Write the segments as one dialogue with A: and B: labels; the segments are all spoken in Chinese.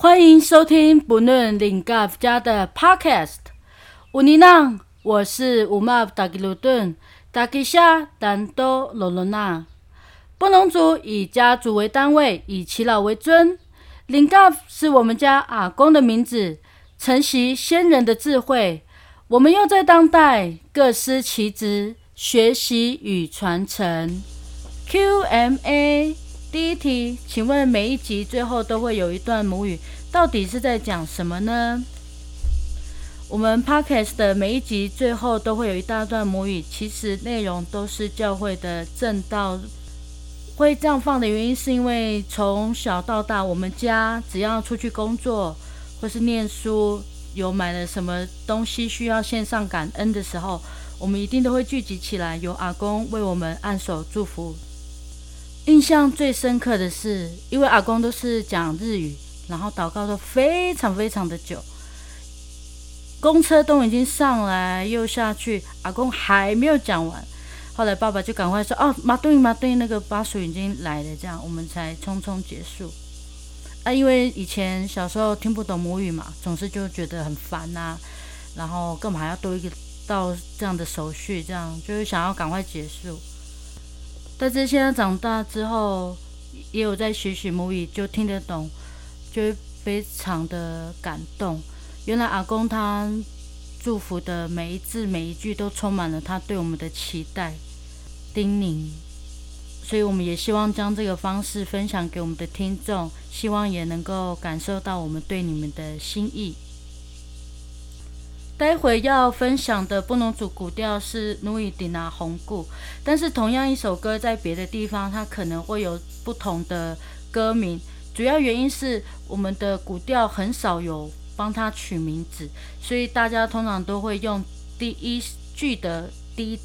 A: 欢迎收听不论领盖家的 Podcast。乌尼娜，我是乌玛达吉鲁顿，达吉夏丹多罗罗娜。布农族以家族为单位，以耆老为尊。领 Gap 是我们家阿公的名字，承袭先人的智慧。我们又在当代各司其职，学习与传承。QMA。第一题，请问每一集最后都会有一段母语，到底是在讲什么呢？我们 podcast 的每一集最后都会有一大段母语，其实内容都是教会的正道。会这样放的原因，是因为从小到大，我们家只要出去工作或是念书，有买了什么东西需要献上感恩的时候，我们一定都会聚集起来，由阿公为我们按手祝福。印象最深刻的是，因为阿公都是讲日语，然后祷告都非常非常的久。公车都已经上来又下去，阿公还没有讲完。后来爸爸就赶快说：“哦，马对马对，那个巴蜀已经来了。”这样我们才匆匆结束。啊，因为以前小时候听不懂母语嘛，总是就觉得很烦呐，然后干嘛还要多一个到这样的手续？这样就是想要赶快结束。但是现在长大之后，也有在学习母语，就听得懂，就非常的感动。原来阿公他祝福的每一字每一句，都充满了他对我们的期待、叮咛。所以我们也希望将这个方式分享给我们的听众，希望也能够感受到我们对你们的心意。待会要分享的布农族古调是努伊迪纳红固，但是同样一首歌在别的地方它可能会有不同的歌名，主要原因是我们的古调很少有帮它取名字，所以大家通常都会用第一句的第一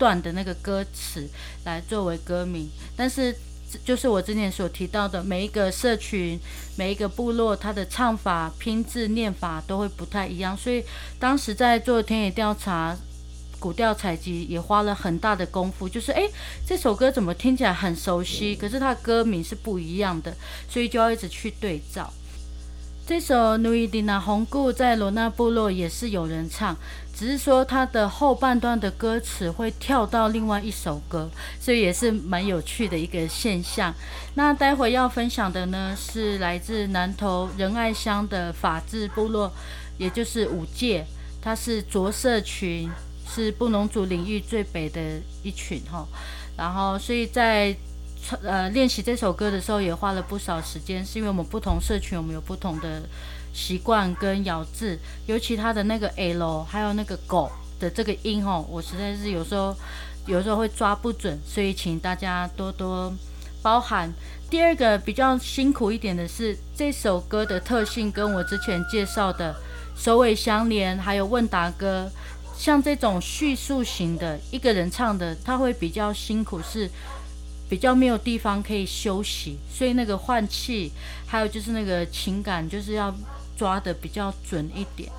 A: 段的那个歌词来作为歌名，但是。就是我之前所提到的，每一个社群、每一个部落，它的唱法、拼字、念法都会不太一样。所以当时在做田野调查、古调采集，也花了很大的功夫。就是诶，这首歌怎么听起来很熟悉，可是它歌名是不一样的，所以就要一直去对照。这首《努伊迪娜红固》在罗纳部落也是有人唱，只是说它的后半段的歌词会跳到另外一首歌，所以也是蛮有趣的一个现象。那待会要分享的呢，是来自南投仁爱乡的法治部落，也就是五界，它是着色群，是布农族领域最北的一群哈。然后，所以在呃，练习这首歌的时候也花了不少时间，是因为我们不同社群，我们有不同的习惯跟咬字，尤其他的那个 L，还有那个狗的这个音哦，我实在是有时候有时候会抓不准，所以请大家多多包涵。第二个比较辛苦一点的是，这首歌的特性跟我之前介绍的首尾相连，还有问答歌，像这种叙述型的一个人唱的，他会比较辛苦是。比较没有地方可以休息，所以那个换气，还有就是那个情感，就是要抓的比较准一点。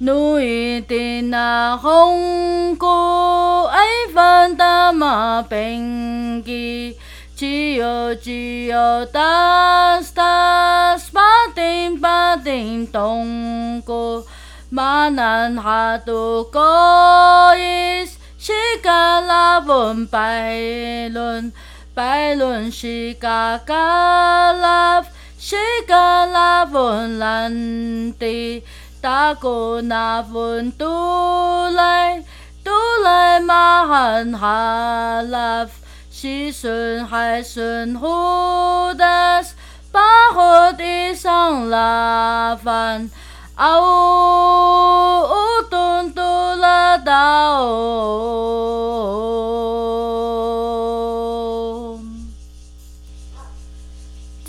A: 努伊的那红歌，爱翻的马兵吉，只有只有达斯达斯巴丁巴丁东歌，马南哈杜歌伊。是噶拉文拜伦，拜伦是噶噶拉，是噶拉文兰地，大哥那文都来，都来马汉哈拉，是顺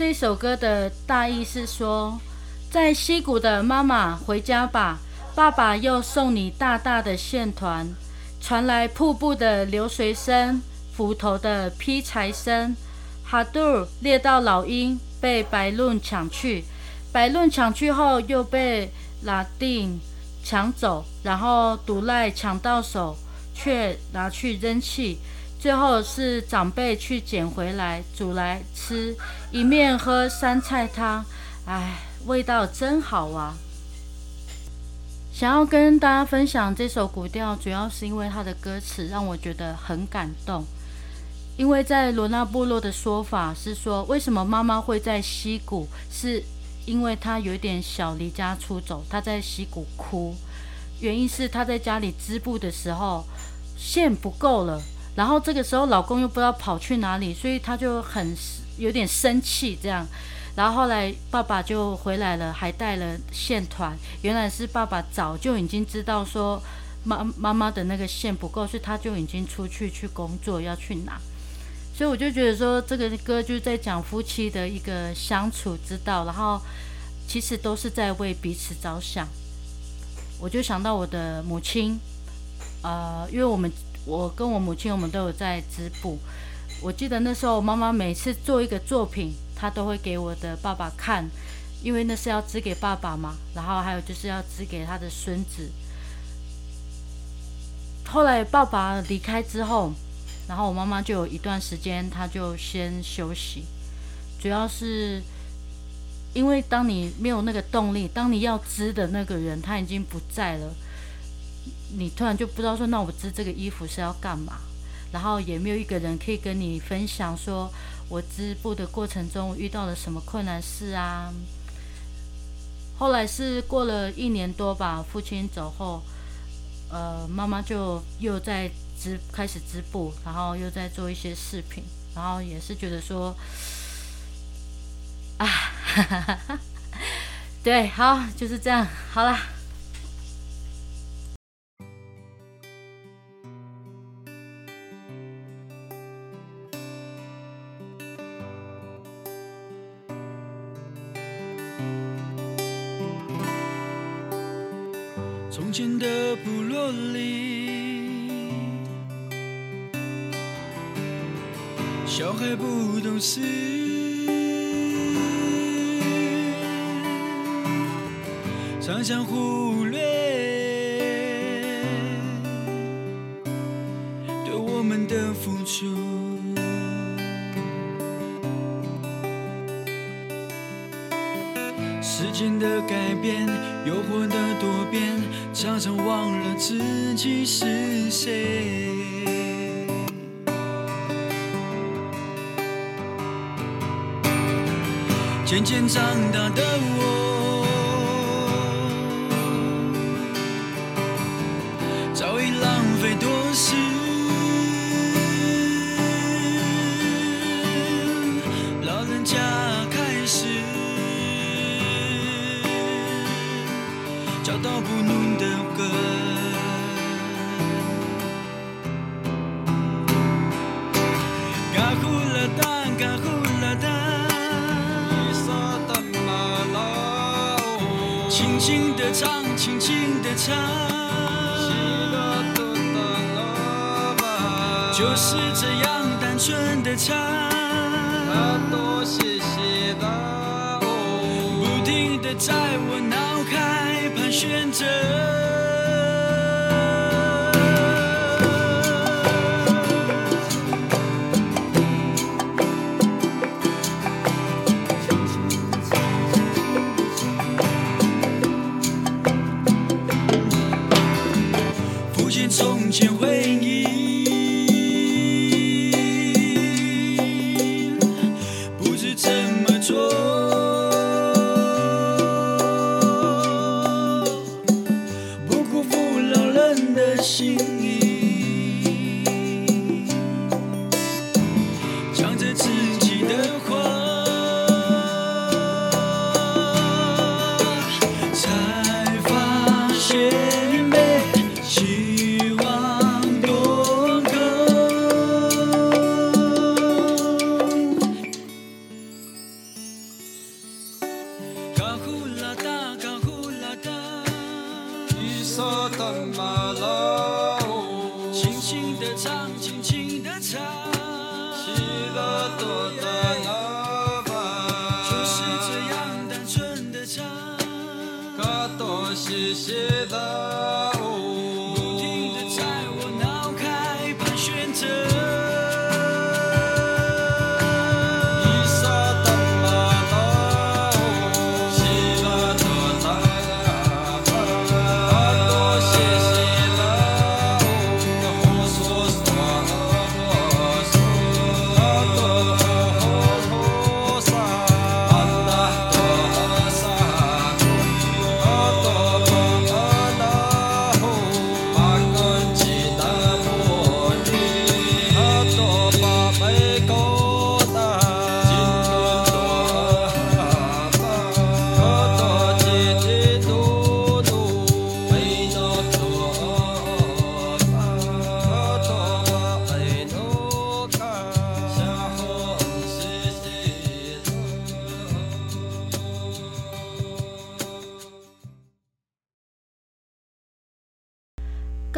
A: 这首歌的大意是说，在溪谷的妈妈回家吧，爸爸又送你大大的线团，传来瀑布的流水声，斧头的劈柴声。哈杜猎到老鹰，被白论抢去。白论抢去后，又被拉丁抢走，然后毒赖抢到手，却拿去扔弃。最后是长辈去捡回来，煮来吃，一面喝酸菜汤，哎，味道真好啊！想要跟大家分享这首古调，主要是因为它的歌词让我觉得很感动。因为在罗纳部落的说法是说，为什么妈妈会在溪谷？是因为她有点小离家出走，她在溪谷哭，原因是她在家里织布的时候线不够了。然后这个时候，老公又不知道跑去哪里，所以他就很有点生气这样。然后后来爸爸就回来了，还带了线团。原来是爸爸早就已经知道说妈妈妈的那个线不够，所以他就已经出去去工作要去拿。所以我就觉得说，这个歌就是在讲夫妻的一个相处之道，然后其实都是在为彼此着想。我就想到我的母亲，呃，因为我们。我跟我母亲，我们都有在织布。我记得那时候，妈妈每次做一个作品，她都会给我的爸爸看，因为那是要织给爸爸嘛。然后还有就是要织给他的孙子。后来爸爸离开之后，然后我妈妈就有一段时间，她就先休息。主要是因为当你没有那个动力，当你要织的那个人他已经不在了。你突然就不知道说，那我织这个衣服是要干嘛？然后也没有一个人可以跟你分享，说我织布的过程中遇到了什么困难事啊？后来是过了一年多吧，父亲走后，呃，妈妈就又在织，开始织布，然后又在做一些饰品，然后也是觉得说，啊，对，好，就是这样，好了。
B: 小孩不懂事，常常忽略对我们的付出。时间的改变，诱惑的多变。常常忘了自己是谁，渐渐长大的我，轻轻地唱，轻轻地唱，就是这样单纯的唱，不停地在我脑海盘旋着。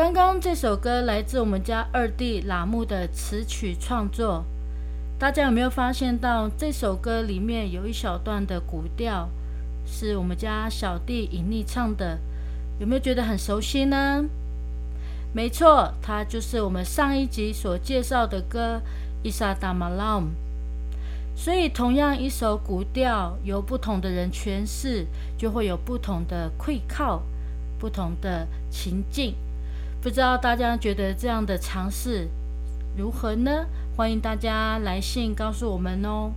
A: 刚刚这首歌来自我们家二弟喇木的词曲创作，大家有没有发现到这首歌里面有一小段的古调是我们家小弟隐匿唱的？有没有觉得很熟悉呢？没错，它就是我们上一集所介绍的歌《伊萨达马拉姆》。所以，同样一首古调，由不同的人诠释，就会有不同的馈靠，不同的情境。不知道大家觉得这样的尝试如何呢？欢迎大家来信告诉我们哦。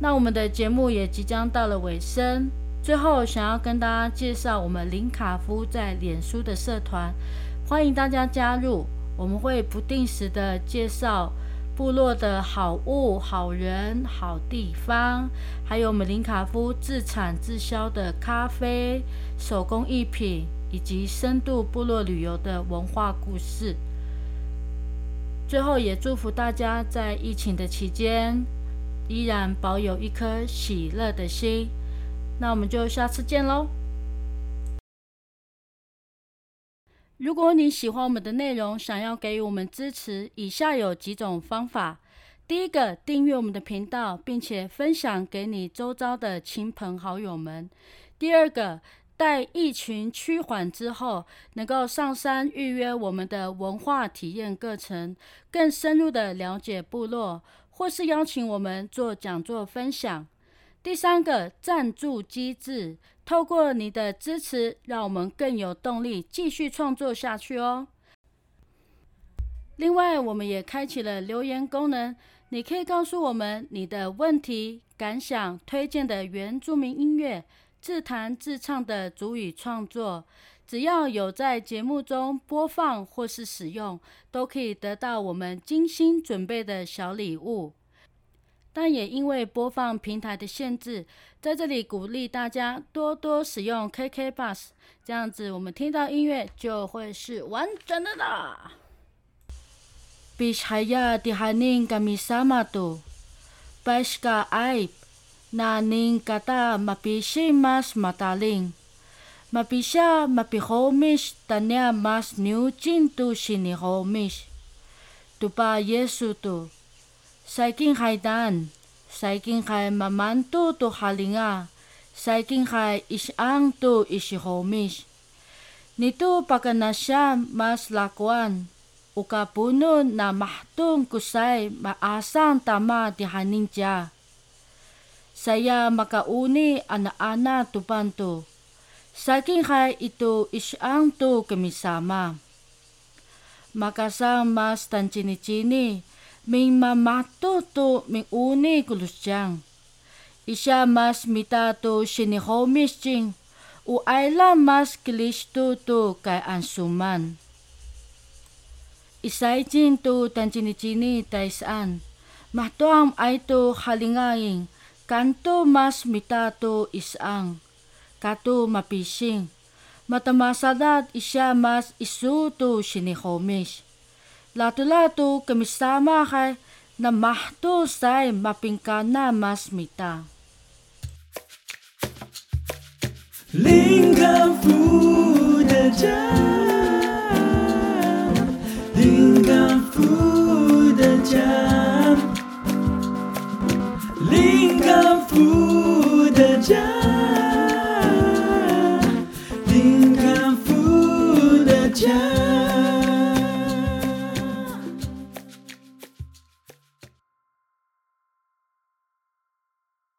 A: 那我们的节目也即将到了尾声，最后想要跟大家介绍我们林卡夫在脸书的社团，欢迎大家加入。我们会不定时的介绍部落的好物、好人、好地方，还有我们林卡夫自产自销的咖啡、手工艺品。以及深度部落旅游的文化故事。最后，也祝福大家在疫情的期间依然保有一颗喜乐的心。那我们就下次见喽！如果你喜欢我们的内容，想要给予我们支持，以下有几种方法：第一个，订阅我们的频道，并且分享给你周遭的亲朋好友们；第二个，在疫情趋缓之后，能够上山预约我们的文化体验课程，更深入的了解部落，或是邀请我们做讲座分享。第三个赞助机制，透过你的支持，让我们更有动力继续创作下去哦。另外，我们也开启了留言功能，你可以告诉我们你的问题、感想、推荐的原住民音乐。自弹自唱的主语创作，只要有在节目中播放或是使用，都可以得到我们精心准备的小礼物。但也因为播放平台的限制，在这里鼓励大家多多使用 KK Bus，这样子我们听到音乐就会是完整的啦。Bishaya dihaning kami sama tu, bashka aib. Naning kata mapisi mas mataling. Mapisa mapihomish tanya mas niucin tu sinihomish. Tupa Yesu tu. Saiking haidan. Saiking hai mamantu tu halinga. Saiking hai isang tu isihomish. Nito pakanasya mas lakuan. Ukapuno na mahtung kusay maasang tama di haning siya saya makauni ana-ana tupanto. Saking hai itu isyang tu kemisama. Makasa mas tan cini-cini, ming mamato tu ming uni kulusjang. Isya mas mita tu sinihomis jing, u aila mas kilisto tu kay ansuman. Isay jing tu tan cini-cini taisaan, mahtoam ay tu halingaing, kanto mas mitato isang, kato mapising, matamasadat isya mas isuto sinihomish. Lato-lato kamisama kay na mahto say mapingkana mas mita.
B: Lingam fu de